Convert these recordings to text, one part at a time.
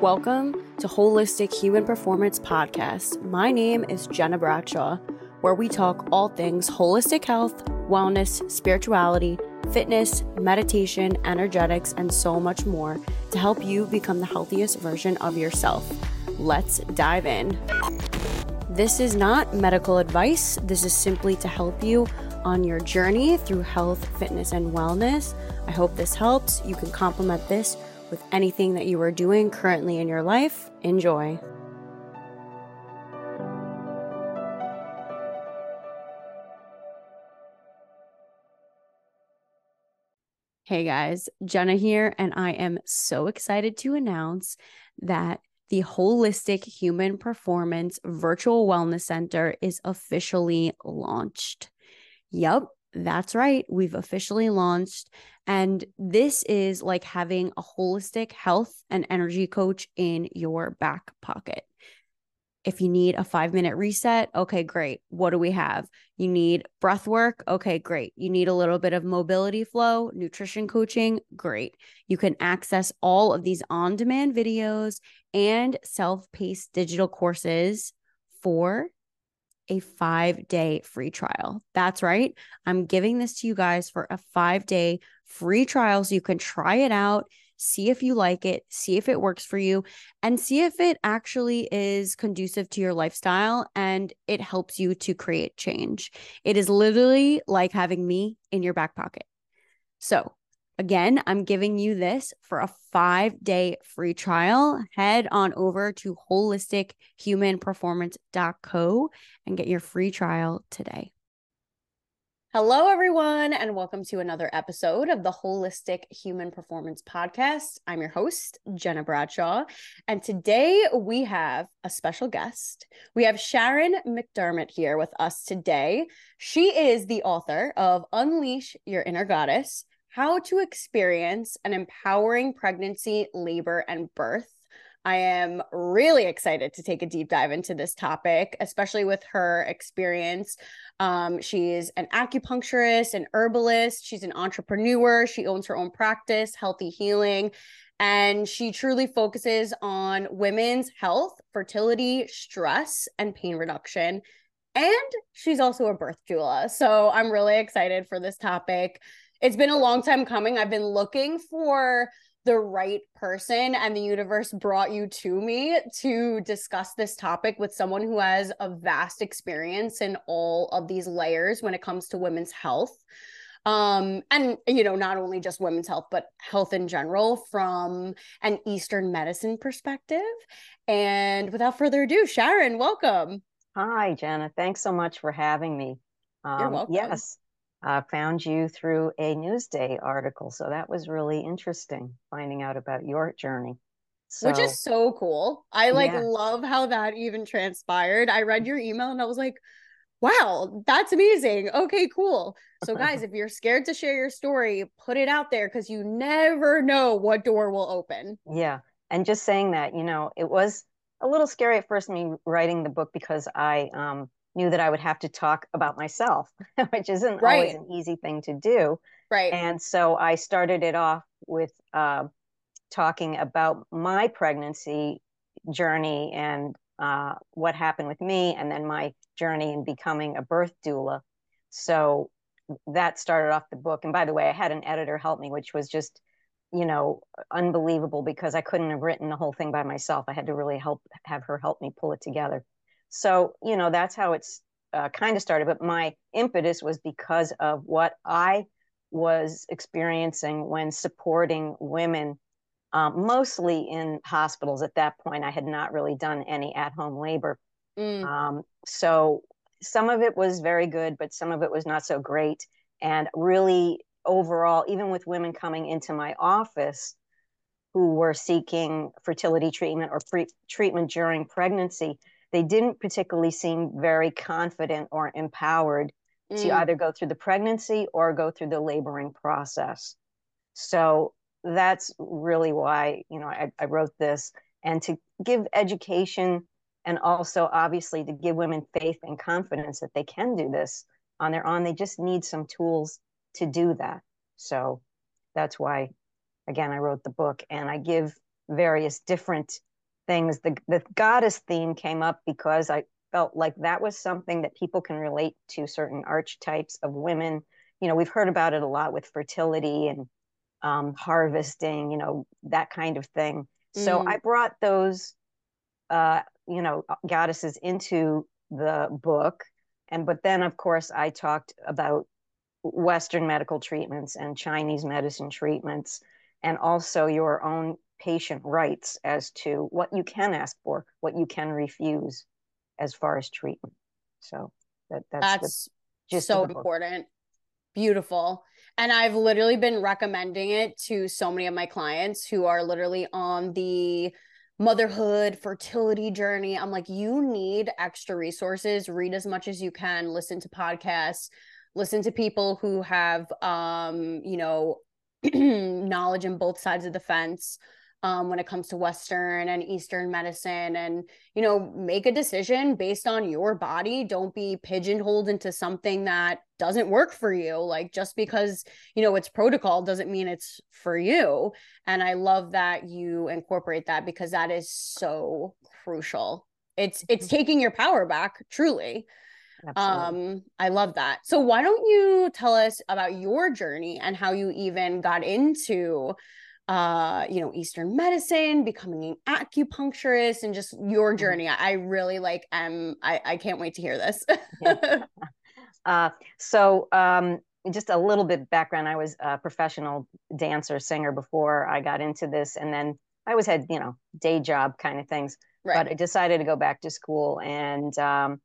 Welcome to Holistic Human Performance Podcast. My name is Gena Bradshaw, where we talk all things holistic health, wellness, spirituality, fitness, meditation, energetics, and so much more to help you become the healthiest version of yourself. Let's dive in. This is not medical advice, this is simply to help you on your journey through health, fitness, and wellness. I hope this helps. You can complement this with anything that you are doing currently in your life. Enjoy. Hey guys, Gena here, and I am so excited to announce that the Holistic Human Performance Virtual Wellness Center is officially launched. Yep, that's right. We've officially launched. And this is like having a holistic health and energy coach in your back pocket. If you need a five minute reset, okay, great. What do we have? You need breath work. Okay, great. You need a little bit of mobility flow, nutrition coaching. Great. You can access all of these on demand videos and self paced digital courses for a five day free trial. That's right. I'm giving this to you guys for a five day free trial so you can try it out, see if you like it, see if it works for you, and see if it actually is conducive to your lifestyle and it helps you to create change. It is literally like having me in your back pocket. So, Again, I'm giving you this for a five day free trial. Head on over to holistichumanperformance.co and get your free trial today. Hello, everyone, and welcome to another episode of the Holistic Human Performance Podcast. I'm your host, Gena Bradshaw, and today we have a special guest. We have Sharon McDermott here with us today. She is the author of Unleash Your Inner Goddess how to experience an empowering pregnancy, labor, and birth. I am really excited to take a deep dive into this topic, especially with her experience. Um, she's an acupuncturist, an herbalist, she's an entrepreneur, she owns her own practice, Healthy Healing, and she truly focuses on women's health, fertility, stress, and pain reduction. And she's also a birth doula. So I'm really excited for this topic it's been a long time coming. I've been looking for the right person and the universe brought you to me to discuss this topic with someone who has a vast experience in all of these layers when it comes to women's health. Um and you know not only just women's health but health in general from an eastern medicine perspective. And without further ado sharon welcome. Hi gena thanks so much for having me. Um, You're welcome. yes uh, found you through a Newsday article. So that was really interesting finding out about your journey. So, Which is so cool. I like yeah. love how that even transpired. I read your email and I was like, wow, that's amazing. Okay, cool. So, guys, if you're scared to share your story, put it out there because you never know what door will open. Yeah. And just saying that, you know, it was a little scary at first me writing the book because I um knew that I would have to talk about myself, which isn't right. always an easy thing to do. Right. And so I started it off with uh, talking about my pregnancy journey and uh, what happened with me, and then my journey in becoming a birth doula. So that started off the book. And by the way, I had an editor help me, which was just, you know, unbelievable because I couldn't have written the whole thing by myself. I had to really help have her help me pull it together. So, you know, that's how it's uh, kind of started. But my impetus was because of what I was experiencing when supporting women, um, mostly in hospitals. At that point, I had not really done any at home labor. Mm. Um, so some of it was very good, but some of it was not so great. And really, overall, even with women coming into my office who were seeking fertility treatment or pre- treatment during pregnancy, they didn't particularly seem very confident or empowered mm. to either go through the pregnancy or go through the laboring process. So that's really why, you know, I, I wrote this and to give education and also obviously to give women faith and confidence that they can do this on their own. They just need some tools to do that. So that's why, again, I wrote the book and I give various different things. The the goddess theme came up because I felt like that was something that people can relate to certain archetypes of women. You know, we've heard about it a lot with fertility and um, harvesting, you know, that kind of thing. So mm. I brought those, uh, you know, goddesses into the book. And, but then, of course, I talked about Western medical treatments and Chinese medicine treatments, and also your own patient rights as to what you can ask for, what you can refuse as far as treatment. So that, that's, that's just so important. Beautiful. And I've literally been recommending it to so many of my clients who are literally on the motherhood, fertility journey. I'm like, you need extra resources. Read as much as you can, listen to podcasts, listen to people who have um, you know, knowledge in both sides of the fence um, when it comes to Western and Eastern medicine, and you know, make a decision based on your body. Don't be pigeonholed into something that doesn't work for you. Like just because you know it's protocol doesn't mean it's for you. And I love that you incorporate that because that is so crucial. It's it's mm-hmm. taking your power back, truly. Absolutely. Um, I love that. So why don't you tell us about your journey and how you even got into uh you know eastern medicine becoming an acupuncturist and just your mm-hmm. journey. I really like am i i can't wait to hear this. Uh so um just a little bit background. I was a professional dancer singer before i got into this and then i always had you know day job kind of things right. but i decided to go back to school and um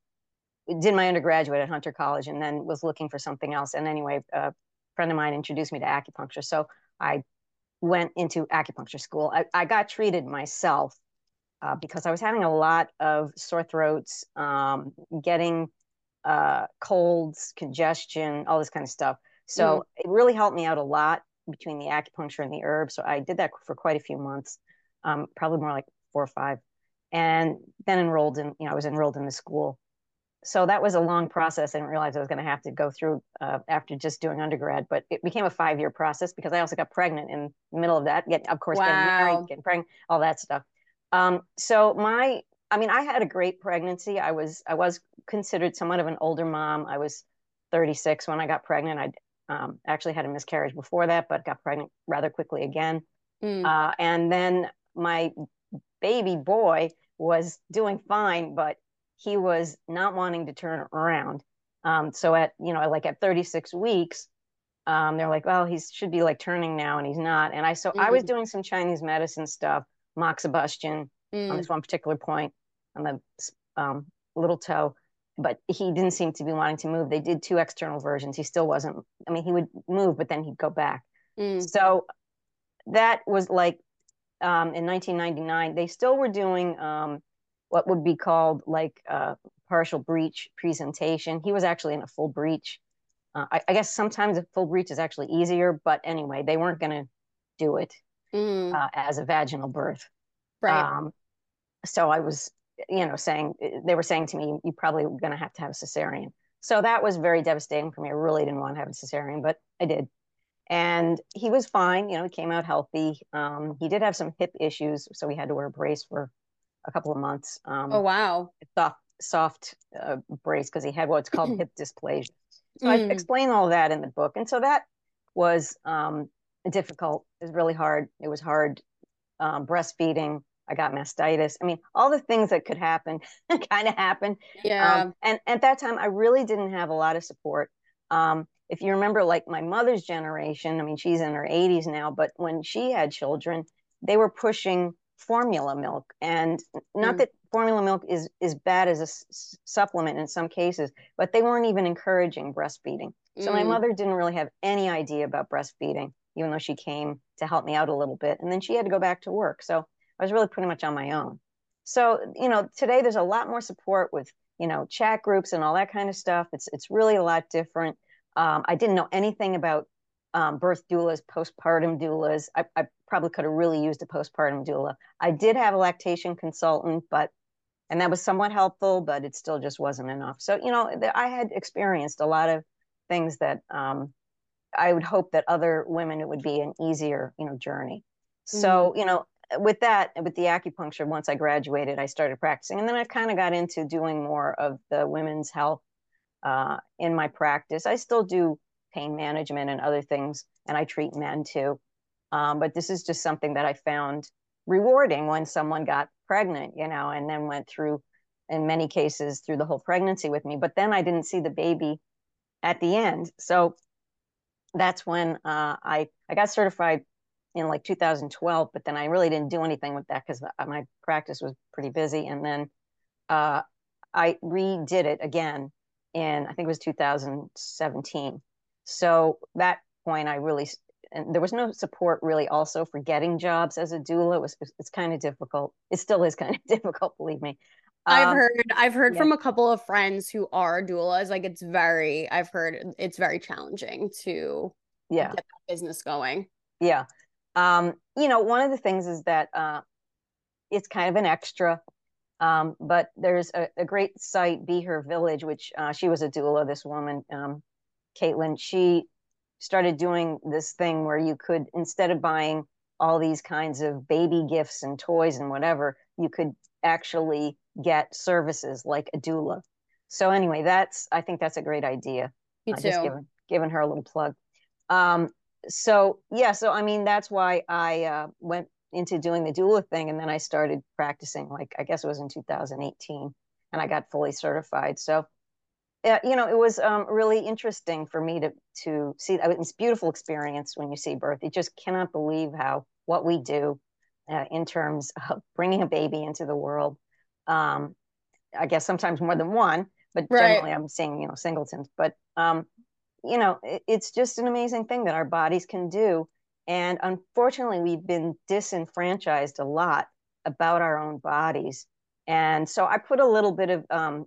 did my undergraduate at hunter college and then was looking for something else. And anyway a friend of mine introduced me to acupuncture. So i went into acupuncture school. I, I got treated myself uh, because I was having a lot of sore throats, um, getting uh, colds, congestion, all this kind of stuff. So mm. it really helped me out a lot between the acupuncture and the herbs. So I did that for quite a few months, um, probably more like four or five, and then enrolled in. You know, I was enrolled in the school so that was a long process. I didn't realize I was going to have to go through uh, after just doing undergrad, but it became a five year process because I also got pregnant in the middle of that. Get, of course, wow. getting married, getting pregnant, all that stuff. Um, so my, I mean, I had a great pregnancy. I was, I was considered somewhat of an older mom. I was 36 when I got pregnant. I um, actually had a miscarriage before that, but got pregnant rather quickly again. Mm. Uh, and then my baby boy was doing fine, but he was not wanting to turn around. Um, so at you know like at 36 weeks, um, they're like, well, he should be like turning now, and he's not. And I so mm-hmm. I was mm-hmm. doing some Chinese medicine stuff, moxibustion mm. on this one particular point on the um, little toe, but he didn't seem to be wanting to move. They did two external versions. He still wasn't. I mean, he would move, but then he'd go back. Mm. So that was like um, in 1999. They still were doing um, what would be called like a partial breech presentation. He was actually in a full breech. Uh, I, I, guess sometimes a full breech is actually easier, but anyway, they weren't going to do it mm. uh, as a vaginal birth. Right. Um, so I was, you know, saying they were saying to me, "You probably going to have to have a cesarean." So that was very devastating for me. I really didn't want to have a cesarean, but I did. And he was fine. You know, he came out healthy. Um, he did have some hip issues, so he had to wear a brace for a couple of months. Um, oh wow! Soft, soft uh, brace because he had what's called hip dysplasia. So mm. I explain all that in the book, and so that was um, difficult. It was really hard. It was hard um, breastfeeding. I got mastitis. I mean, all the things that could happen kind of happened. Yeah. Um, and at that time, I really didn't have a lot of support. Um, if you remember, like my mother's generation, I mean, she's in her 80s now, but when she had children, they were pushing formula milk. And not mm. that formula milk is is bad as a s- supplement in some cases but they weren't even encouraging breastfeeding. So mm. my mother didn't really have any idea about breastfeeding even though she came to help me out a little bit and then she had to go back to work. So i was really pretty much on my own. So you know today there's a lot more support with you know chat groups and all that kind of stuff. It's it's really a lot different. Um, i didn't know anything about um, birth doulas, postpartum doulas. I, I probably could have really used a postpartum doula. I did have a lactation consultant, but and that was somewhat helpful, but it still just wasn't enough. So you know, I had experienced a lot of things that um, I would hope that other women it would be an easier you know journey. So mm-hmm. you know, with that, with the acupuncture, once I graduated, I started practicing. And then I kind of got into doing more of the women's health uh, in my practice. I still do pain management and other things, and I treat men too. Um, but this is just something that I found rewarding when someone got pregnant, you know, and then went through, in many cases, through the whole pregnancy with me. But then I didn't see the baby at the end. So that's when uh, I I got certified in like 2012, but then I really didn't do anything with that because my practice was pretty busy. And then uh, I redid it again in I think it was 2017. So that point, I really and there was no support really also for getting jobs as a doula. It was it's kind of difficult. It still is kind of difficult, believe me. I've um, heard I've heard yeah. from a couple of friends who are doulas. Like it's very I've heard it's very challenging to yeah get that business going. Yeah. Um, you know, one of the things is that uh, it's kind of an extra. Um, but there's a, a, great site, Be Her Village, which uh, she was a doula. This woman, um, Caitlin, she started doing this thing where you could instead of buying all these kinds of baby gifts and toys and whatever, you could actually get services like a doula. So anyway, that's I think that's a great idea. Me too. Just giving, giving her a little plug. Um, so yeah, so I mean that's why I uh, went into doing the doula thing, and then I started practicing. Like I guess it was in 2018, and I got fully certified. So uh, you know, it was um, really interesting for me to to see. I mean, it's beautiful experience when you see birth. You just cannot believe how what we do uh, in terms of bringing a baby into the world. Um, I guess sometimes more than one, but right. generally I'm seeing you know singletons. But um, you know, it, it's just an amazing thing that our bodies can do. And unfortunately, we've been disenfranchised a lot about our own bodies. And so I put a little bit of, um,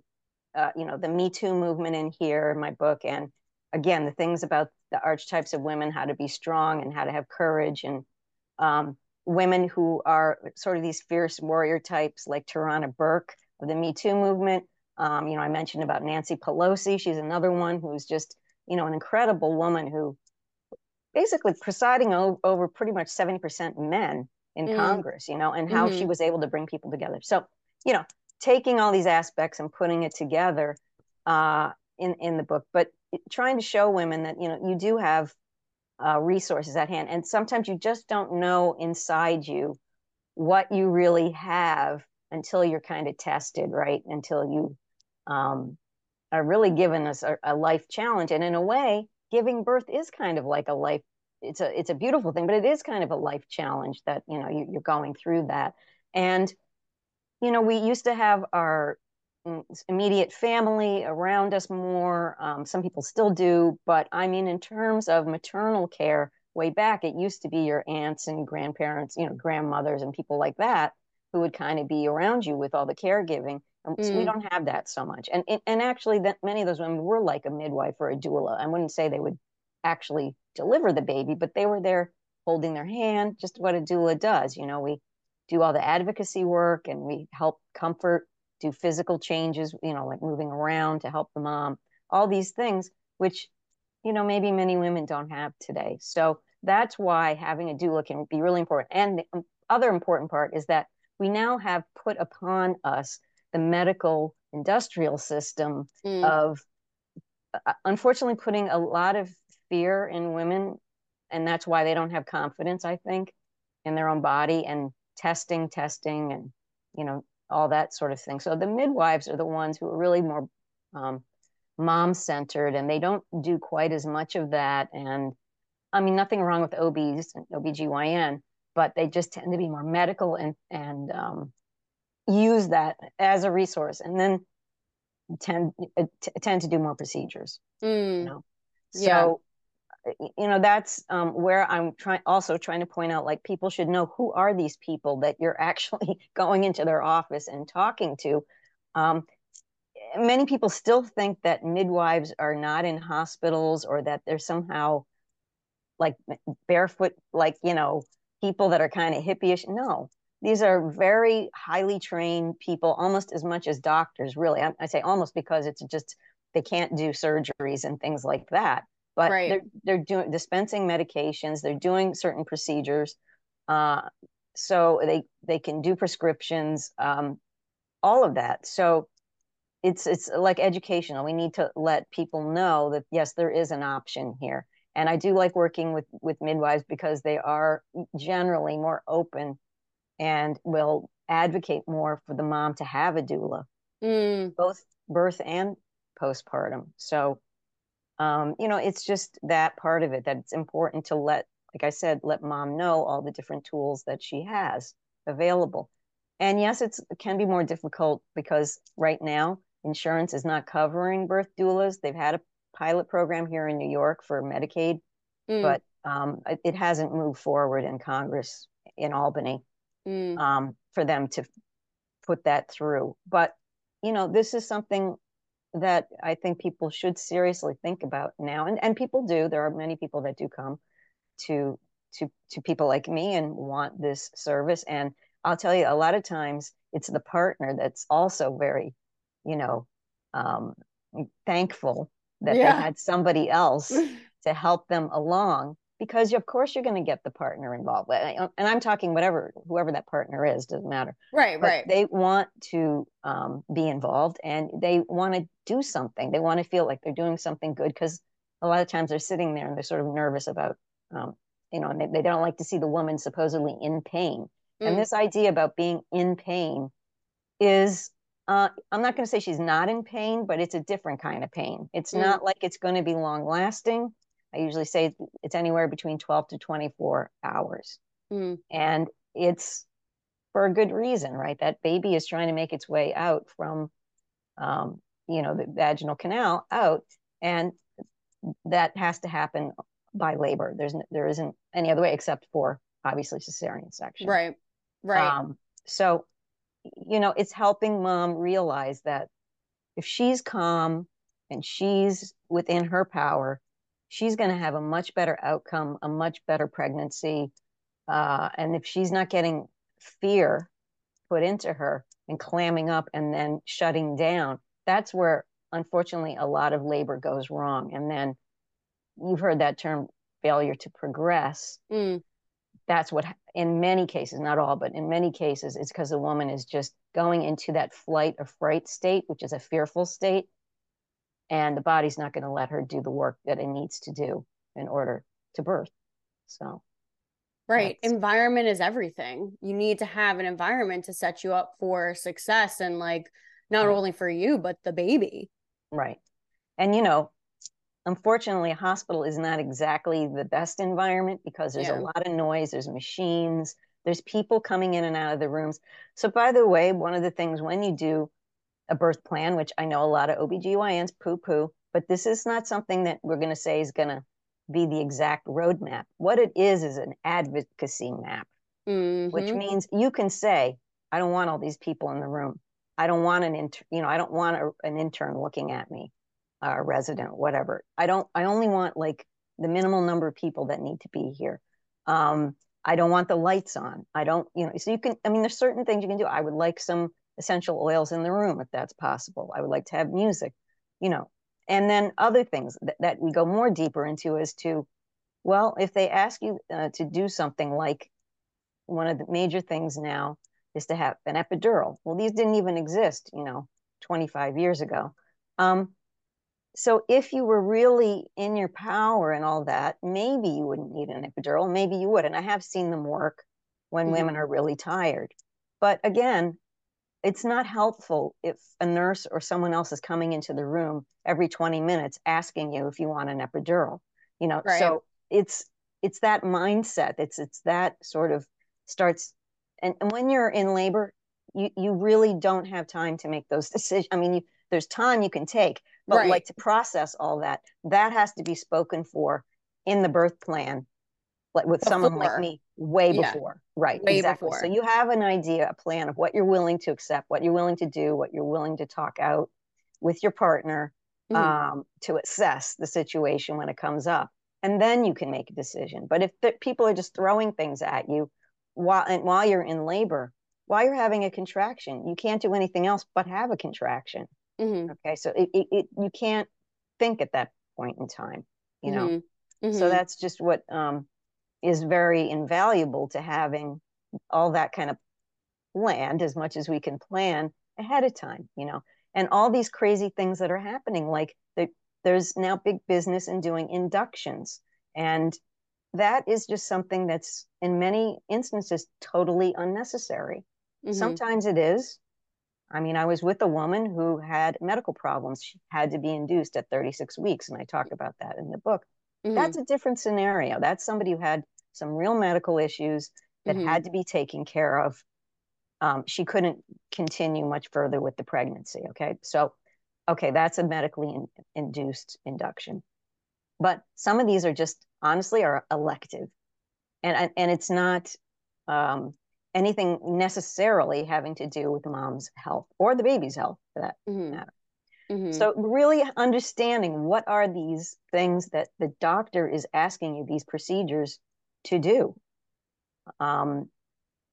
uh, you know, the Me Too movement in here in my book. And again, the things about the archetypes of women, how to be strong and how to have courage, and um, women who are sort of these fierce warrior types like Tarana Burke of the Me Too movement. Um, you know, I mentioned about Nancy Pelosi. She's another one who's just you know, an incredible woman who basically presiding over pretty much 70% men in mm. Congress, you know, and how mm-hmm. she was able to bring people together. So, you know, taking all these aspects and putting it together uh, in, in the book, but trying to show women that, you know, you do have uh, resources at hand. And sometimes you just don't know inside you what you really have until you're kind of tested, right? Until you um, are really given us a, a life challenge. And in a way, giving birth is kind of like a life it's a it's a beautiful thing but it is kind of a life challenge that you know you, are going through that and you know we used to have our mm, immediate family around us more um, some people still do but i mean in terms of maternal care way back it used to be your aunts and grandparents you know grandmothers and people like that who would kind of be around you with all the caregiving and mm. so we don't have that so much. And and actually, that many of those women were like a midwife or a doula. I wouldn't say they would actually deliver the baby, but they were there holding their hand, just what a doula does. You know, we do all the advocacy work and we help comfort, do physical changes, you know, like moving around to help the mom, all these things, which, you know, maybe many women don't have today. So that's why having a doula can be really important. And the um, other important part is that we now have put upon us the medical industrial system mm. of uh, unfortunately putting a lot of fear in women and that's why they don't have confidence i think in their own body and testing testing and you know all that sort of thing so the midwives are the ones who are really more um, mom centered and they don't do quite as much of that and i mean nothing wrong with obs and obgyn but they just tend to be more medical and and um, use that as a resource and then tend uh, tend to do more procedures mm. you know so yeah. You know that's um, where i'm trying also trying to point out like people should know who are these people that you're actually going into their office and talking to um, many people still think that midwives are not in hospitals or that they're somehow like barefoot like you know people that are kind of hippie-ish no these are very highly trained people, almost as much as doctors, really. I, I say almost because it's just they can't do surgeries and things like that. But right. they're they're doing dispensing medications, they're doing certain procedures. Uh, so they they can do prescriptions, um, all of that. So it's it's like educational. We need to let people know that yes, there is an option here. And I do like working with with midwives because they are generally more open and will advocate more for the mom to have a doula, mm. both birth and postpartum. So, um, you know, it's just that part of it that it's important to let, like I said, let mom know all the different tools that she has available. And yes, it can be more difficult because right now insurance is not covering birth doulas. They've had a pilot program here in New York for Medicaid, mm. but um, it hasn't moved forward in Congress in Albany mm. um, for them to put that through. But you know, this is something that I think people should seriously think about now, and and people do. There are many people that do come to to to people like me and want this service. And I'll tell you, a lot of times it's the partner that's also very, you know, um, thankful that yeah. they had somebody else to help them along because of course you're going to get the partner involved and i'm talking whatever whoever that partner is doesn't matter. Right but right. they want to um, be involved and they want to do something. They want to feel like they're doing something good because a lot of times they're sitting there and they're sort of nervous about um, you know and they, they, don't like to see the woman supposedly in pain. Mm. and this idea about being in pain is uh, i'm not going to say she's not in pain but it's a different kind of pain. It's mm. not like it's going to be long lasting I usually say it's anywhere between 12 to 24 hours. Mm. And it's for a good reason, right? That baby is trying to make its way out from, um, you know, the vaginal canal out. And that has to happen by labor. There's, there isn't any other way except for obviously cesarean section. Right. Right. Um, so, you know, it's helping mom realize that if she's calm and she's within her power, she's going to have a much better outcome, a much better pregnancy. Uh, and if she's not getting fear put into her and clamming up and then shutting down, that's where unfortunately a lot of labor goes wrong. And then you've heard that term failure to progress. Mm. That's what, in many cases, not all, but in many cases, it's because the woman is just going into that flight or fright state, which is a fearful state and the body's not going to let her do the work that it needs to do in order to birth so right environment is everything you need to have an environment to set you up for success and like not right. only for you but the baby right and you know unfortunately a hospital is not exactly the best environment because there's yeah. a lot of noise there's machines there's people coming in and out of the rooms so by the way one of the things when you do a birth plan, which I know a lot of OBGYNs poo poo, but this is not something that we're going to say is going to be the exact roadmap. What it is is an advocacy map, mm-hmm. which means you can say, I don't want all these people in the room. I don't want an intern, you know, I don't want a, an intern looking at me, a resident, whatever. I don't, I only want like the minimal number of people that need to be here. Um, I don't want the lights on. I don't, you know, so you can, I mean, there's certain things you can do. I would like some essential oils in the room if that's possible. I would like to have music, you know, and then other things that, that we go more deeper into as to, well, if they ask you uh, to do something like one of the major things now is to have an epidural. Well, these didn't even exist, you know, 25 years ago. Um, so if you were really in your power and all that, maybe you wouldn't need an epidural. Maybe you would. And I have seen them work when mm-hmm. women are really tired. But again, it's not helpful if a nurse or someone else is coming into the room every 20 minutes asking you if you want an epidural you know right. so it's it's that mindset it's it's that sort of starts and, and when you're in labor you you really don't have time to make those decisions i mean you, there's time you can take but right. like to process all that that has to be spoken for in the birth plan like with before. someone like me way yeah. before right way exactly before. so you have an idea a plan of what you're willing to accept what you're willing to do what you're willing to talk out with your partner mm-hmm. um, to assess the situation when it comes up and then you can make a decision but if the, people are just throwing things at you while and while you're in labor while you're having a contraction you can't do anything else but have a contraction mm-hmm. okay so it, it, it, you can't think at that point in time you know mm-hmm. so mm-hmm. that's just what um, is very invaluable to having all that kind of planned as much as we can plan ahead of time, you know. And all these crazy things that are happening, like the, there's now big business in doing inductions. And that is just something that's in many instances totally unnecessary. Mm-hmm. Sometimes it is. I mean, I was with a woman who had medical problems. She had to be induced at 36 weeks. And I talk about that in the book. Mm-hmm. That's a different scenario. That's somebody who had some real medical issues that mm-hmm. had to be taken care of. Um, she couldn't continue much further with the pregnancy. Okay. So, okay, that's a medically in, induced induction. But some of these are just honestly are elective. And, and it's not um, anything necessarily having to do with the mom's health or the baby's health for that mm-hmm. matter. Mm-hmm. So really understanding what are these things that the doctor is asking you these procedures to do. Um,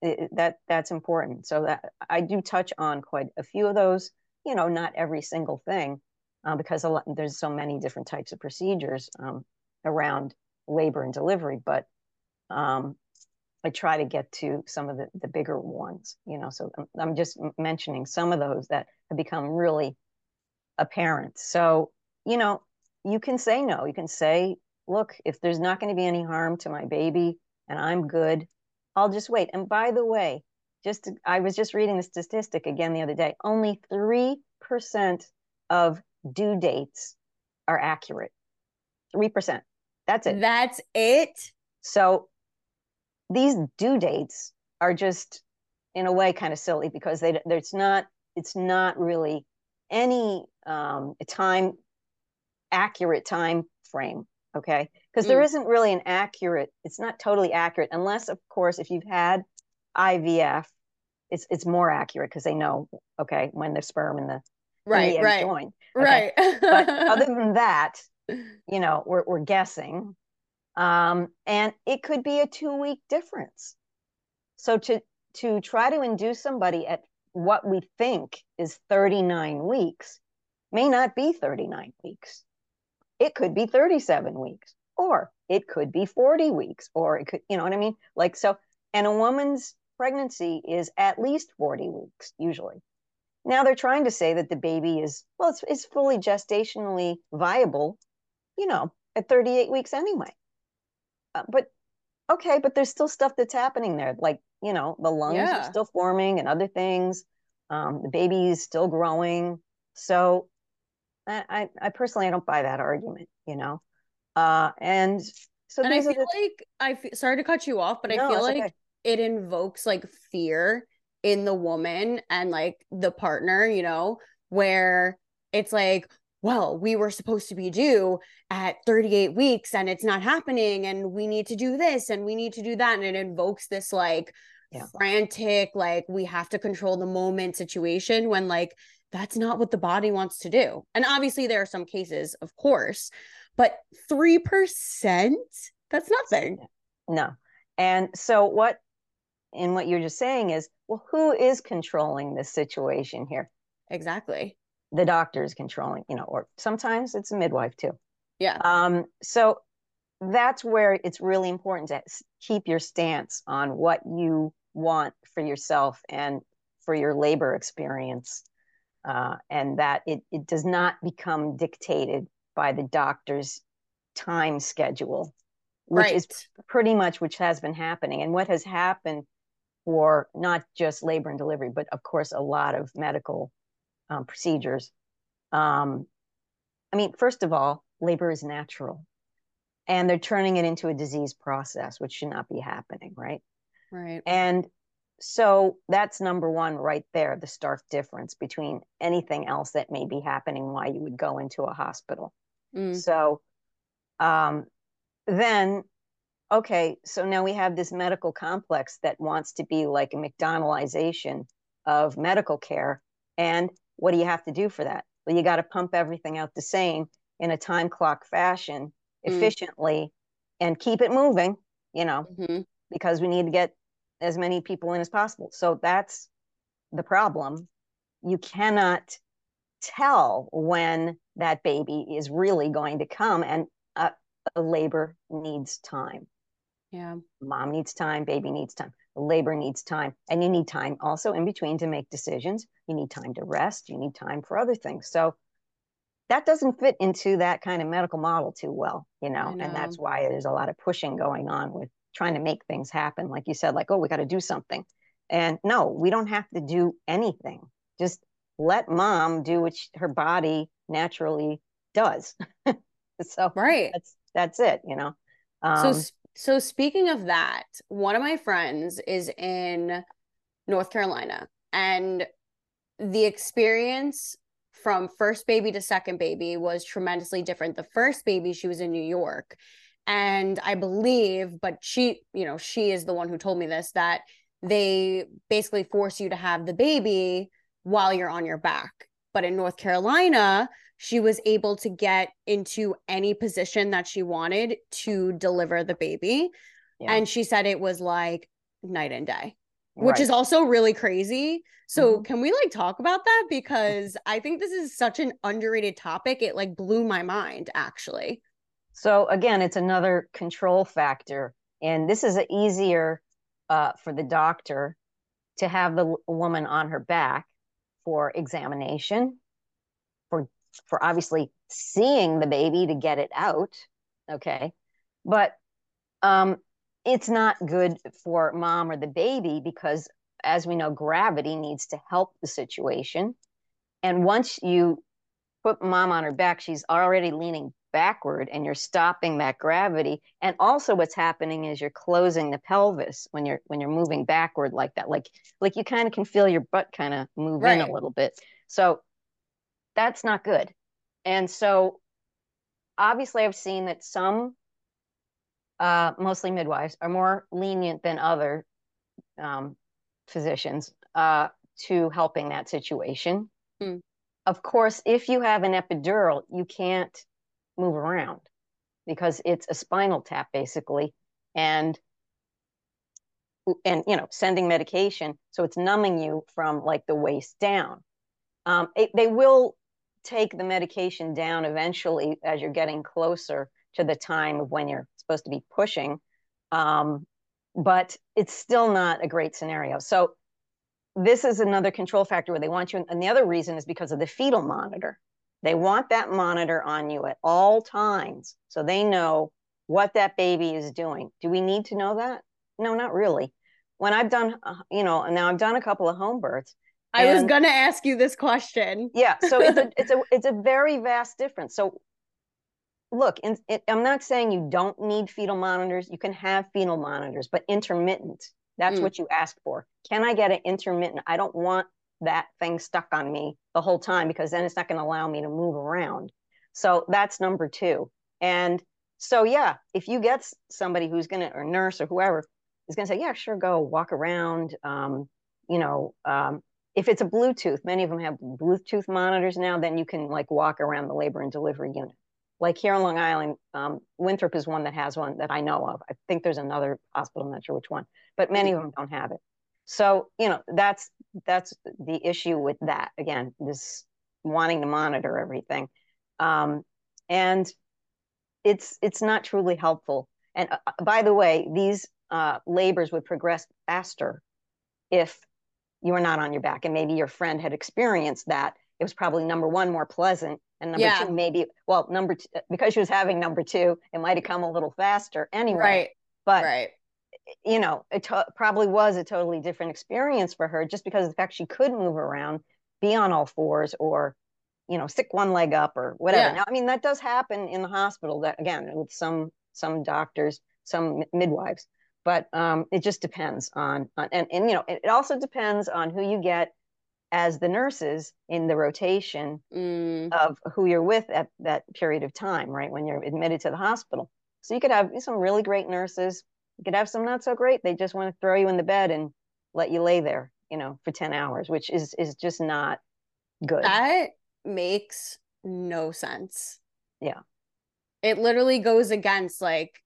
it, that that's important. So that I do touch on quite a few of those. You know, not every single thing, uh, because lot, there's so many different types of procedures um, around labor and delivery. But um, I try to get to some of the, the bigger ones. You know, so I'm, I'm just mentioning some of those that have become really apparent. So you know, you can say no. You can say, look, if there's not going to be any harm to my baby and I'm good, I'll just wait. And by the way, just to, I was just reading the statistic again the other day. Only 3% of due dates are accurate. 3%. That's it. That's it. So these due dates are just in a way kind of silly because they it's not it's not really any um, time accurate time frame okay? Because mm. there isn't really an accurate it's not totally accurate unless of course if you've had ivf it's it's more accurate because they know okay when the sperm and the right the right join okay? right. But other than that you know we're, we're guessing um, and it could be a two week difference. So to to try to induce somebody at what we think is 39 weeks may not be 39 weeks it could be 37 weeks or it could be 40 weeks or it could you know what i mean? Like so and a woman's pregnancy is at least 40 weeks usually. Now they're trying to say that the baby is well it's, it's fully gestationally viable you know at 38 weeks anyway. Uh, but okay but there's still stuff that's happening there like you know the lungs yeah. are still forming and other things. Um, the baby is still growing. So I, I personally I don't buy that argument, you know. Uh, and so and I feel the... like I feel, sorry to cut you off, but no, I feel like okay. it invokes like fear in the woman and like the partner, you know, where it's like, well, we were supposed to be due at 38 weeks and it's not happening, and we need to do this and we need to do that, and it invokes this like yeah. frantic, like we have to control the moment situation when like that's not what the body wants to do. And obviously, there are some cases, of course, but 3%, that's nothing. No. And so, what, in what you're just saying is, well, who is controlling this situation here? Exactly. The doctor is controlling, you know, or sometimes it's a midwife too. Yeah. Um, so that's where it's really important to keep your stance on what you want for yourself and for your labor experience uh, and that it, it does not become dictated by the doctor's time schedule, which right. is pretty much which has been happening. And what has happened for not just labor and delivery, but of course, a lot of medical um, procedures. Um, I mean, first of all, labor is natural. And they're turning it into a disease process, which should not be happening, right? Right. And so that's number one right there the stark difference between anything else that may be happening why you would go into a hospital mm. so um, then okay so now we have this medical complex that wants to be like a mcdonaldization of medical care and what do you have to do for that well you got to pump everything out the same in a time clock fashion mm. efficiently and keep it moving you know mm-hmm. because we need to get as many people in as possible. So that's the problem. You cannot tell when that baby is really going to come, and a, a labor needs time. Yeah. Mom needs time, baby needs time, labor needs time, and you need time also in between to make decisions. You need time to rest, you need time for other things. So that doesn't fit into that kind of medical model too well, you know, know. and that's why there's a lot of pushing going on with trying to make things happen. Like you said, like, oh, we got to do something. And no, we don't have to do anything. Just let mom do what she, her body naturally does. so right, that's that's it. You know. Um, so so speaking of that, one of my friends is in North Carolina, and the experience from first baby to second baby was tremendously different. The first baby, she was in New York. And I believe, but she, you know, she is the one who told me this that they basically force you to have the baby while you're on your back. But in North Carolina, she was able to get into any position that she wanted to deliver the baby. Yeah. And she said it was like night and day, which right. is also really crazy. So, mm-hmm. can we like talk about that? Because I think this is such an underrated topic. It like blew my mind actually. So, again, it's another control factor. And this is easier uh, for the doctor to have the woman on her back for examination, for for obviously seeing the baby to get it out. Okay, but um, it's not good for mom or the baby because, as we know, gravity needs to help the situation. And once you put mom on her back, she's already leaning backward and you're stopping that gravity. And also what's happening is you're closing the pelvis when you're when you're moving backward like that. Like like you kind of can feel your butt kind of move right. in a little bit. So that's not good. And so obviously i've seen that some uh, mostly midwives are more lenient than other um, physicians uh, to helping that situation. Mm. of course if you have an epidural you can't move around because it's a spinal tap basically and and you know sending medication. So it's numbing you from like the waist down. Um, it, they will take the medication down eventually as you're getting closer to the time of when you're supposed to be pushing um, but it's still not a great scenario. So this is another control factor where they want you and the other reason is because of the fetal monitor they want that monitor on you at all times so they know what that baby is doing. Do we need to know that? No, not really. When I've done, uh, you know, now I've done a couple of home births. I was going to ask you this question. Yeah, so it's a it's a it's a very vast difference. So look, in, it, I'm not saying you don't need fetal monitors. You can have fetal monitors, but intermittent. That's mm. what you ask for. Can I get an intermittent? I don't want that thing stuck on me the whole time because then it's not going to allow me to move around. So that's number two. And so, yeah, if you get somebody who's going to, or nurse or whoever is going to say, yeah, sure, go walk around. Um, you know, um, if it's a Bluetooth, many of them have Bluetooth monitors now, then you can like walk around the labor and delivery unit. Like here on Long Island, um, Winthrop is one that has one that I know of. I think there's another hospital, I'm not sure which one, but many of them don't have it. So, you know, that's that's the issue with that. Again, this wanting to monitor everything. Um, and it's it's not truly helpful. And uh, uh, by the way, these uh, labors would progress faster if you were not on your back, and maybe your friend had experienced that. It was probably number one more pleasant, and number yeah. two maybe well number two because she was having number two, it might have come a little faster anyway. Right. But right you know, it to- probably was a totally different experience for her just because of the fact she could move around, be on all fours, or, you know, stick one leg up or whatever. Yeah. Now, I mean, that does happen in the hospital. That again, with some some doctors, some midwives, but um, it just depends on, on and and you know, it, also depends on who you get as the nurses in the rotation mm. of who you're with at that period of time, right? When you're admitted to the hospital. So you could have some really great nurses you could have some not so great. They just want to throw you in the bed and let you lay there, you know, for 10 hours, which is is just not good. That makes no sense. Yeah. It literally goes against like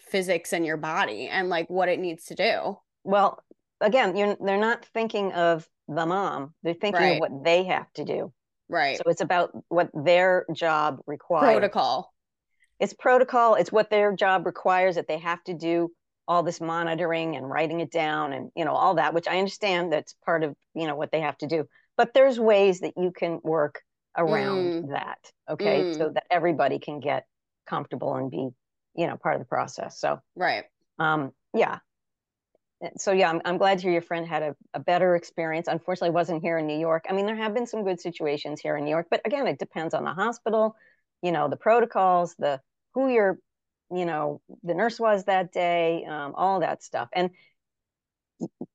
physics in your body and like what it needs to do. Well, again, you're they're not thinking of the mom. They're thinking right. of what they have to do. Right. So it's about what their job requires. Protocol. It's protocol. It's what their job requires that they have to do all this monitoring and writing it down and you know all that which i understand that's part of you know what they have to do but there's ways that you can work around mm. that okay mm. so that everybody can get comfortable and be you know part of the process so right um yeah so yeah i'm, I'm glad to hear your friend had a, a better experience unfortunately wasn't here in new york i mean there have been some good situations here in new york but again it depends on the hospital you know the protocols the who you're you know the nurse was that day um, all that stuff and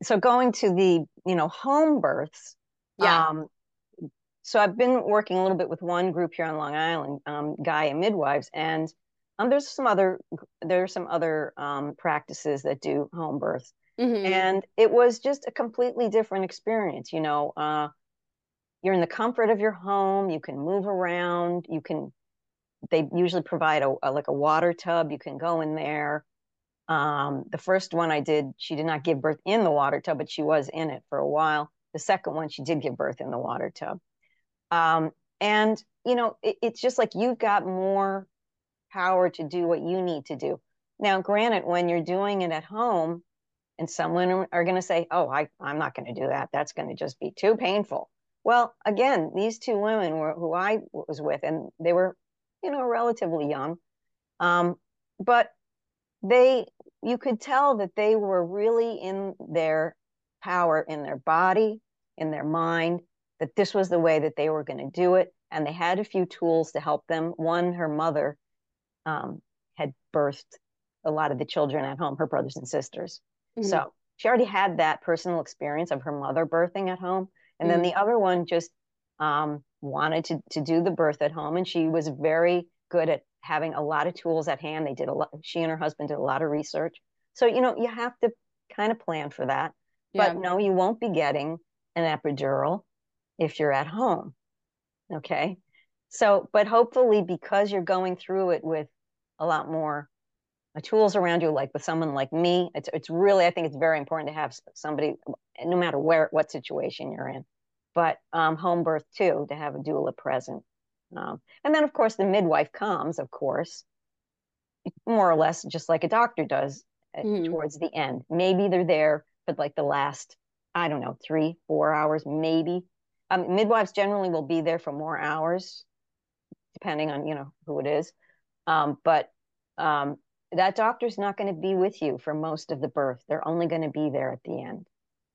so going to the you know home births yeah. Um, so i've been working a little bit with one group here on long island um, gaia midwives and um, there's some other there's some other um, practices that do home births mm-hmm. and it was just a completely different experience you know uh, you're in the comfort of your home you can move around you can they usually provide a, a, like a water tub. You can go in there. Um, the first one I did, she did not give birth in the water tub, but she was in it for a while. The second one, she did give birth in the water tub. Um, and you know, it, it's just like you've got more power to do what you need to do. Now, granted, when you're doing it at home, and someone are going to say, "Oh, I, I'm not going to do that. That's going to just be too painful." Well, again, these two women were who I was with, and they were you know, relatively young. Um, but they, you could tell that they were really in their power, in their body, in their mind, that this was the way that they were going to do it. And they had a few tools to help them. One, her mother um, had birthed a lot of the children at home, her brothers and sisters. Mm-hmm. So she already had that personal experience of her mother birthing at home. And mm-hmm. then the other one just um, wanted to, to do the birth at home and she was very good at having a lot of tools at hand. They did a lot she and her husband did a lot of research. So you know you have to kind of plan for that. Yeah. but no you won't be getting an epidural if you're at home okay? So but hopefully because you're going through it with a lot more uh, tools around you like with someone like me it's, it's really i think it's very important to have somebody no matter where what situation you're in but um, home birth too, to have a doula present. Um, and then, of course, the midwife comes, of course, more or less just like a doctor does mm. towards the end. Maybe they're there for like the last, I don't know, three, four hours, maybe. Um, midwives generally will be there for more hours, depending on you know who it is. Um, but um, that doctor's not going to be with you for most of the birth. They're only going to be there at the end.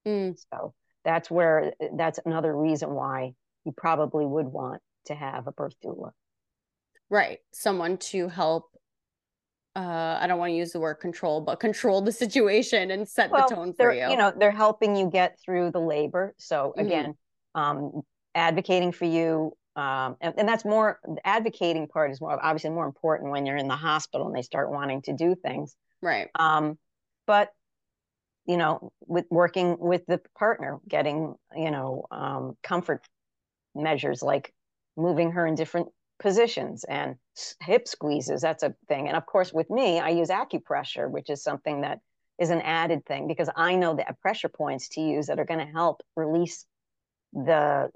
Mm. So that's where that's another reason why you probably would want to have a birth doula right someone to help uh, I don't want to use the word control, but control the situation and set well, the tone for you. You know, they're helping you get through the labor. So mm-hmm. again, mm-hmm. um, advocating for you, um, and, and, that's more the advocating part is more obviously more important when you're in the hospital and they start wanting to do things. Right. Um, but you know, with working with the partner, getting, you know, um, comfort measures like moving her in different positions and hip squeezes. That's a thing. And of course, with me, I use acupressure, which is something that is an added thing because I know the pressure points to use that are going to help release the,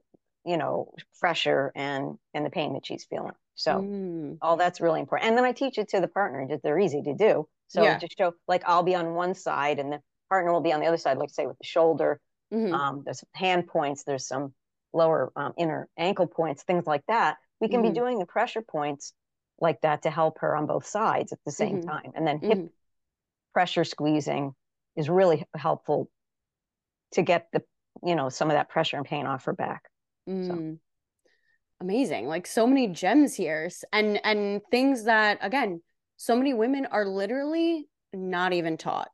you know, pressure and and the pain that she's feeling. So mm. all that's really important. And then I teach it to the partner. That they're easy to do. So yeah. just show like I'll be on one side and the partner will be on the other side, like say with the shoulder. Mm-hmm. Um, there's hand points, there's some lower um, inner ankle points, things like that. We can mm-hmm. be doing the pressure points like that to help her on both sides at the same mm-hmm. time. And then hip mm-hmm. pressure squeezing is really helpful to get the, you know, some of that pressure and pain off her back. So. Mm. Amazing. Like so many gems here and and things that again, so many women are literally not even taught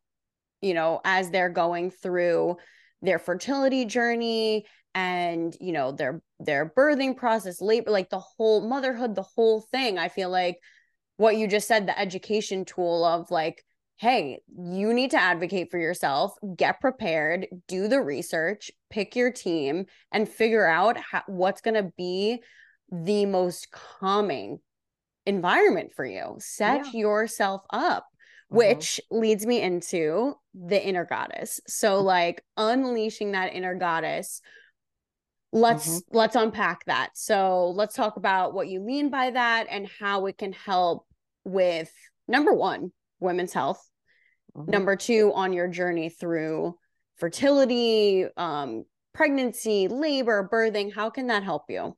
you know, as they're going through their fertility journey and you know their their birthing process labor like the whole motherhood the whole thing i feel like what you just said the education tool of like hey you need to advocate for yourself get prepared do the research pick your team and figure out how, what's going to be the most calming environment for you set yeah. yourself up mm-hmm. which leads me into the inner goddess. So mm-hmm. like unleashing that inner goddess. Let's mm-hmm. let's unpack that. So let's talk about what you mean by that and how it can help with number one, women's health, mm-hmm. number two, on your journey through fertility, um, pregnancy, labor, birthing? How can that help you?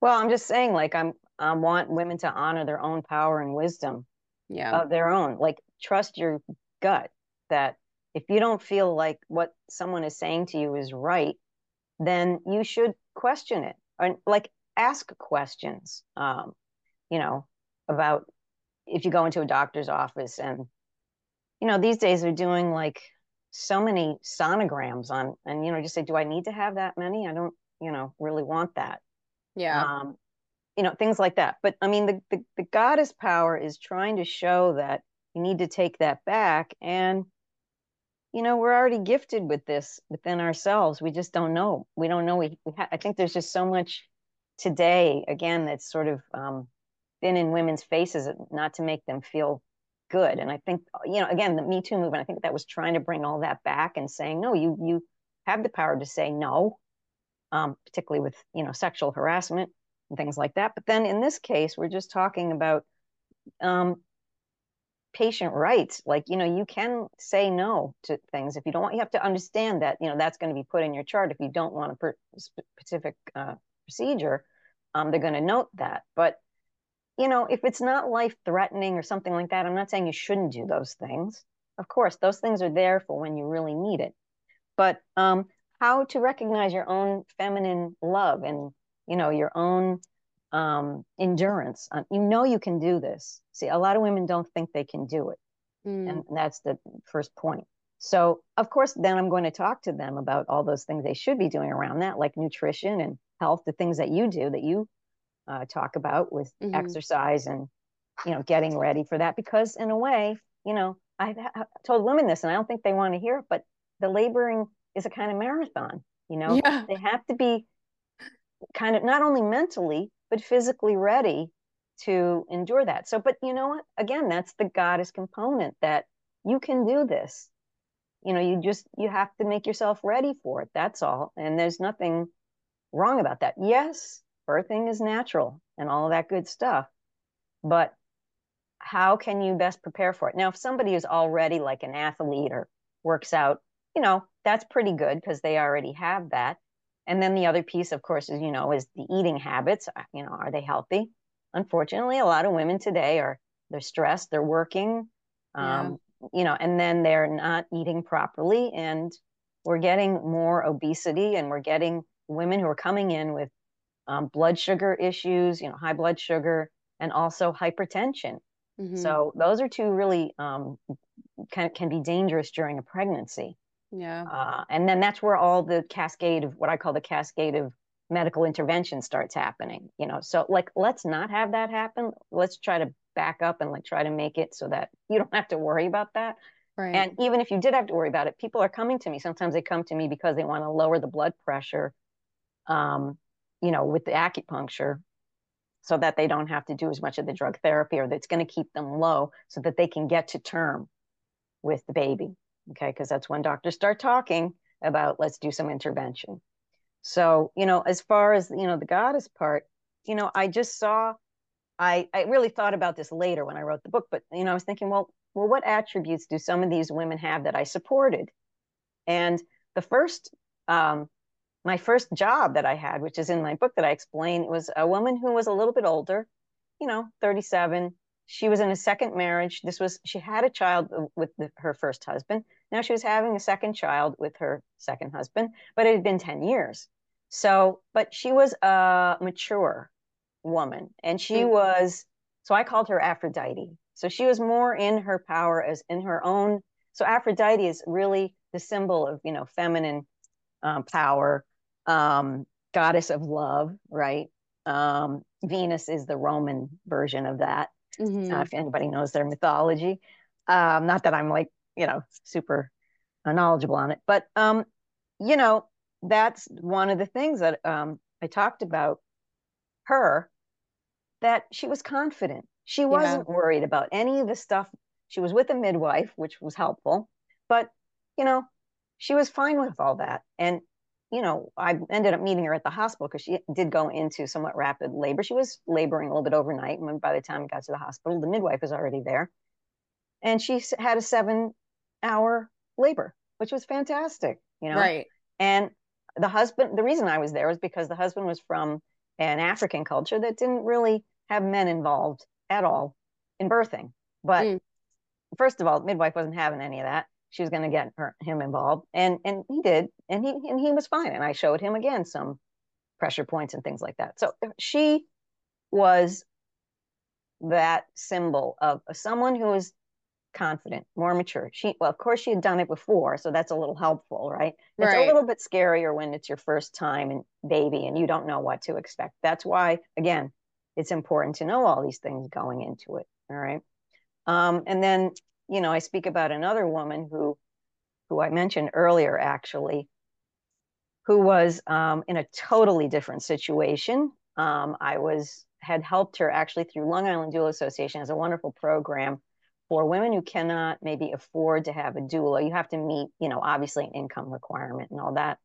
Well, I'm just saying, like, I'm I want women to honor their own power and wisdom, yeah, of their own. Like, trust your gut that if you don't feel like what someone is saying to you is right, then you should question it or like ask questions. Um, you know, about if you go into a doctor's office and you know these days they're doing like so many sonograms on and you know just say do i need to have that many i don't you know really want that yeah um you know things like that. But i mean the, the the goddess power is trying to show that you need to take that back. And you know we're already gifted with this within ourselves. We just don't know. We don't know. We, we ha- i think there's just so much today again that's sort of um, been in women's faces not to make them feel good. And i think you know again the me too movement i think that was trying to bring all that back and saying no you you have the power to say no um, particularly with you know sexual harassment and things like that but then in this case we're just talking about um, patient rights like you know you can say no to things if you don't want you have to understand that you know that's going to be put in your chart if you don't want a per- specific uh, procedure um, they're going to note that but you know, if it's not life threatening or something like that, I'm not saying you shouldn't do those things. Of course, those things are there for when you really need it. But um, how to recognize your own feminine love and, you know, your own um, endurance. Um, you know, you can do this. See, a lot of women don't think they can do it. Mm. And that's the first point. So, of course, then I'm going to talk to them about all those things they should be doing around that, like nutrition and health, the things that you do that you uh, talk about with mm-hmm. exercise and you know getting ready for that because in a way you know i've told women this and i don't think they want to hear it but the laboring is a kind of marathon you know yeah. they have to be kind of not only mentally but physically ready to endure that so but you know what again that's the goddess component that you can do this you know you just you have to make yourself ready for it that's all and there's nothing wrong about that yes birthing is natural and all that good stuff. But how can you best prepare for it? Now, if somebody is already like an athlete or works out, you know, that's pretty good because they already have that. And then the other piece, of course, is, you know, is the eating habits. Uh, you know, are they healthy? Unfortunately, a lot of women today are, they're stressed, they're working, um, yeah. you know, and then they're not eating properly. And we're getting more obesity and we're getting women who are coming in with um, blood sugar issues, you know, high blood sugar, and also hypertension. Mm-hmm. So those are two really um, can can be dangerous during a pregnancy. Yeah. Uh, and then that's where all the cascade of what I call the cascade of medical intervention starts happening. You know, so like let's not have that happen. Let's try to back up and like try to make it so that you don't have to worry about that. Right. And even if you did have to worry about it, people are coming to me. Sometimes they come to me because they want to lower the blood pressure. Um, you know, with the acupuncture so that they don't have to do as much of the drug therapy or that's going to keep them low so that they can get to term with the baby. Okay. Because that's when doctors start talking about let's do some intervention. So, you know, as far as, you know, the goddess part, you know, I just saw, I, I really thought about this later when I wrote the book, but, you know, I was thinking, well, well, what attributes do some of these women have that I supported? And the first um, my first job that I had, which is in my book that I explain, was a woman who was a little bit older, you know, 37. She was in a second marriage. This was, she had a child with the, her first husband. Now she was having a second child with her second husband, but it had been 10 years. So, but she was a mature woman and she mm-hmm. was, so I called her Aphrodite. So she was more in her power as in her own. So Aphrodite is really the symbol of, you know, feminine um, power um, goddess of love, right? Um, Venus is the Roman version of that. Mm-hmm. Uh, if anybody knows their mythology, um, not that I'm like you know super knowledgeable on it, but um, you know that's one of the things that um, I talked about her that she was confident. She wasn't yeah. worried about any of the stuff. She was with a midwife, which was helpful, but you know she was fine with all that and you know, I ended up meeting her at the hospital because she did go into somewhat rapid labor. She was laboring a little bit overnight. And by the time we got to the hospital, the midwife was already there. And she had a seven hour labor, which was fantastic, you know? Right. And the husband, the reason I was there was because the husband was from an African culture that didn't really have men involved at all in birthing. But mm. first of all, midwife wasn't having any of that she was going to get her, him involved and and he did and he and he was fine and i showed him again some pressure points and things like that so she was that symbol of someone who is confident more mature. She well of course she had done it before so that's a little helpful right? It's a little bit scarier when it's your first time and baby and you don't know what to expect. That's why again it's important to know all these things going into it all right? Um, and then you know, I speak about another woman who, who I mentioned earlier, actually, who was um, in a totally different situation. Um, I was had helped her actually through Long Island Doula Association as a wonderful program for women who cannot maybe afford to have a doula. You have to meet, you know, obviously an income requirement and all that.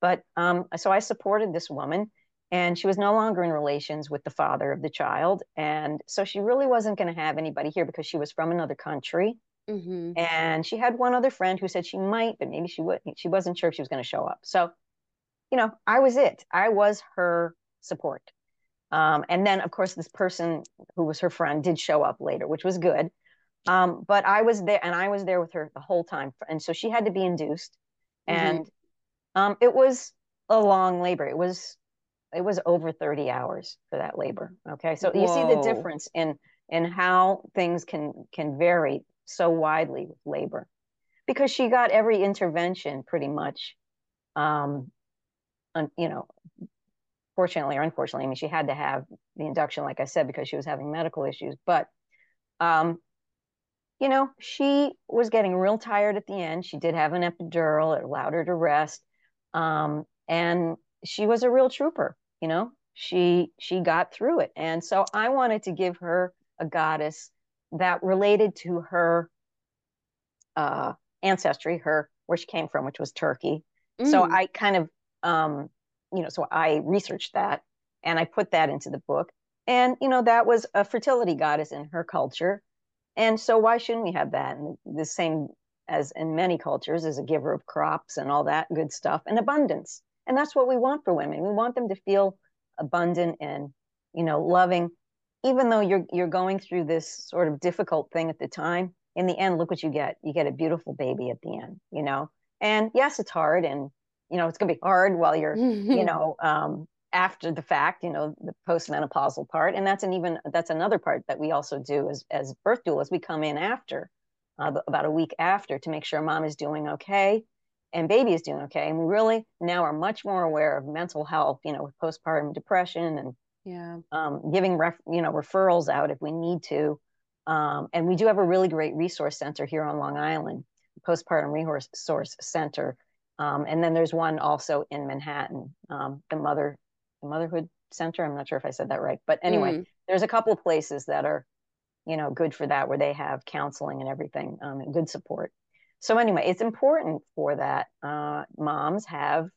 But um, so I supported this woman and she was no longer in relations with the father of the child and so she really wasn't going to have anybody here because she was from another country mm-hmm. and she had one other friend who said she might but maybe she would she wasn't sure if she was going to show up so you know i was it i was her support um, and then of course this person who was her friend did show up later which was good um, but i was there and i was there with her the whole time and so she had to be induced. Mm-hmm. and um, it was a long labor. It was it was over 30 hours for that labor okay? So Whoa. you see the difference in in how things can can vary so widely with labor. Because she got every intervention pretty much um un, you know fortunately or unfortunately i mean she had to have the induction like i said because she was having medical issues. But um you know she was getting real tired at the end. She did have an epidural it allowed her to rest. Um and she was a real trooper you know? She she got through it. And so i wanted to give her a goddess that related to her uh, ancestry her where she came from which was turkey. Mm. so i kind of um, you know so i researched that and i put that into the book. And you know that was a fertility goddess in her culture and so why shouldn't we have that? And the same as in many cultures as a giver of crops and all that good stuff and abundance. And that's what we want for women. We want them to feel abundant and you know loving even though you're you're going through this sort of difficult thing at the time. In the end look what you get. You get a beautiful baby at the end you know? And yes it's hard and you know it's going to be hard while you're you know um, after the fact you know the postmenopausal part and that's an even that's another part that we also do as as birth doulas we come in after uh, about a week after to make sure mom is doing okay and baby is doing okay. And we really now are much more aware of mental health, you know, with postpartum depression and yeah, um, giving ref, you know referrals out if we need to. Um, and we do have a really great resource center here on Long Island, postpartum resource center. Um, and then there's one also in Manhattan, um, the mother the motherhood center. I'm not sure if I said that right, but anyway, mm. there's a couple of places that are, you know, good for that where they have counseling and everything um, and good support so anyway it's important for that uh, moms have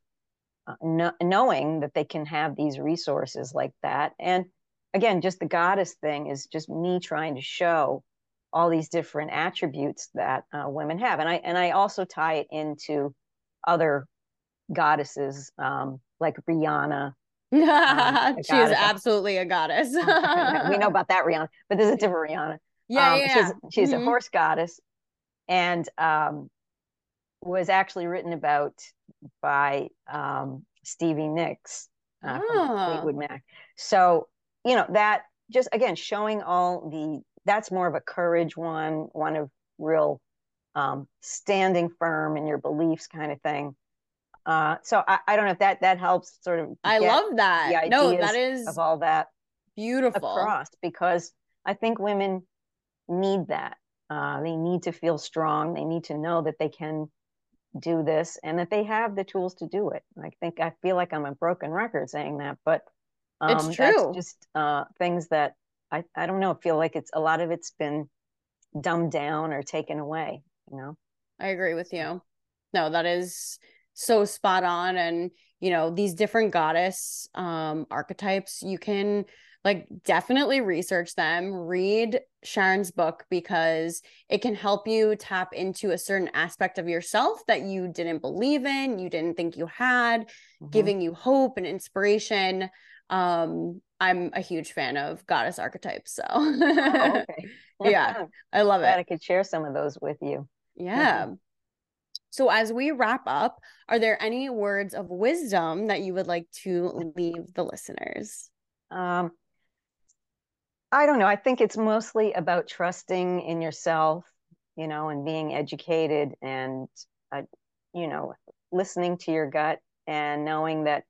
uh, no, knowing that they can have these resources like that and again just the goddess thing is just me trying to show all these different attributes that uh, women have and i and i also tie it into other goddesses um, like Rhiannon um, she is absolutely a goddess we know about that rihanna but there's a different Rhiannon yeah, um, yeah. she's, she's mm-hmm. a horse goddess and um, was actually written about by um, Stevie Nicks uh, oh. from ah. Fleetwood Mac. So you know that just again showing all the that's more of a courage one, one of real um, standing firm in your beliefs kind of thing. Uh, so I, I don't know if that that helps sort of. I love that. no, that is of all that beautiful across because I think women need that uh, they need to feel strong. They need to know that they can do this and that they have the tools to do it. I think I feel like I'm a broken record saying that, but um, it's true. just uh, things that I, I don't know. Feel like it's a lot of it's been dumbed down or taken away. You know. I agree with you. No, that is so spot on and you know these different goddess um archetypes you can like definitely research them read sharon's book because it can help you tap into a certain aspect of yourself that you didn't believe in you didn't think you had mm-hmm. giving you hope and inspiration um i'm a huge fan of goddess archetypes so oh, okay. yeah i love Glad it i could share some of those with you yeah mm-hmm. So, as we wrap up, are there any words of wisdom that you would like to leave the listeners? Um, I don't know. I think it's mostly about trusting in yourself, you know, and being educated and, uh, you know, listening to your gut and knowing that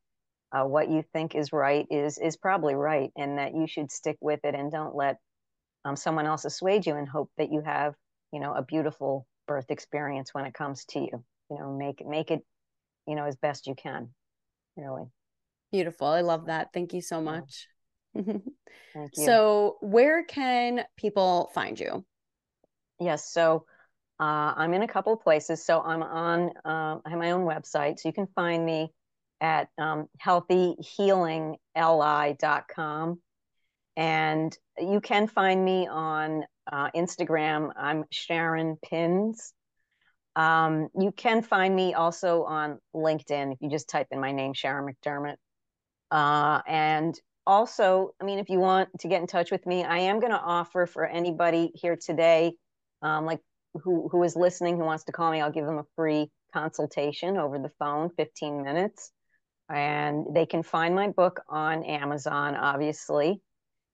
uh, what you think is right is is probably right, and that you should stick with it and don't let um, someone else assuage you and hope that you have, you know, a beautiful birth experience when it comes to you you know make make it you know as best you can really. Beautiful. I love that. Thank you so much. Thank you. so where can people find you? Yes so uh, i'm in a couple of places. So i'm on uh, i have my own website. So you can find me at um, healthyhealingli.com and you can find me on uh, Instagram. I'm Sharon Pins. Um, you can find me also on LinkedIn if you just type in my name, Sharon McDermott. Uh, and also, I mean, if you want to get in touch with me, I am going to offer for anybody here today, um, like who who is listening, who wants to call me, I'll give them a free consultation over the phone, 15 minutes. And they can find my book on Amazon, obviously.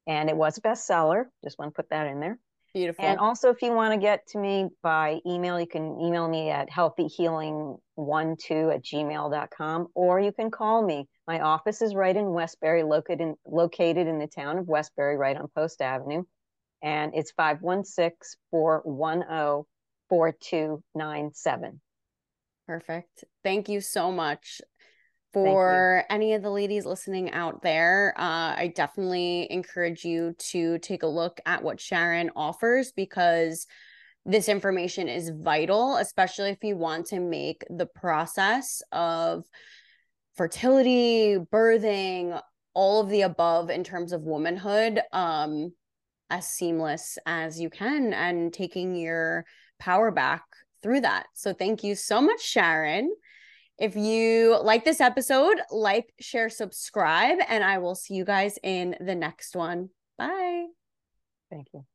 And it was a bestseller. Just want to put that in there. Beautiful. And also, if you want to get to me by email, you can email me at healthyhealing12 at gmail.com or you can call me. My office is right in Westbury, located in, located in the town of Westbury, right on Post Avenue. And it's 516 410 4297. Perfect. Thank you so much for any of the ladies listening out there, uh, I definitely encourage you to take a look at what Sharon offers because this information is vital, especially if you want to make the process of fertility, birthing, all of the above in terms of womanhood um, as seamless as you can and taking your power back through that. So, thank you so much, Sharon. If you like this episode, like, share, subscribe, and I will see you guys in the next one. Bye. Thank you.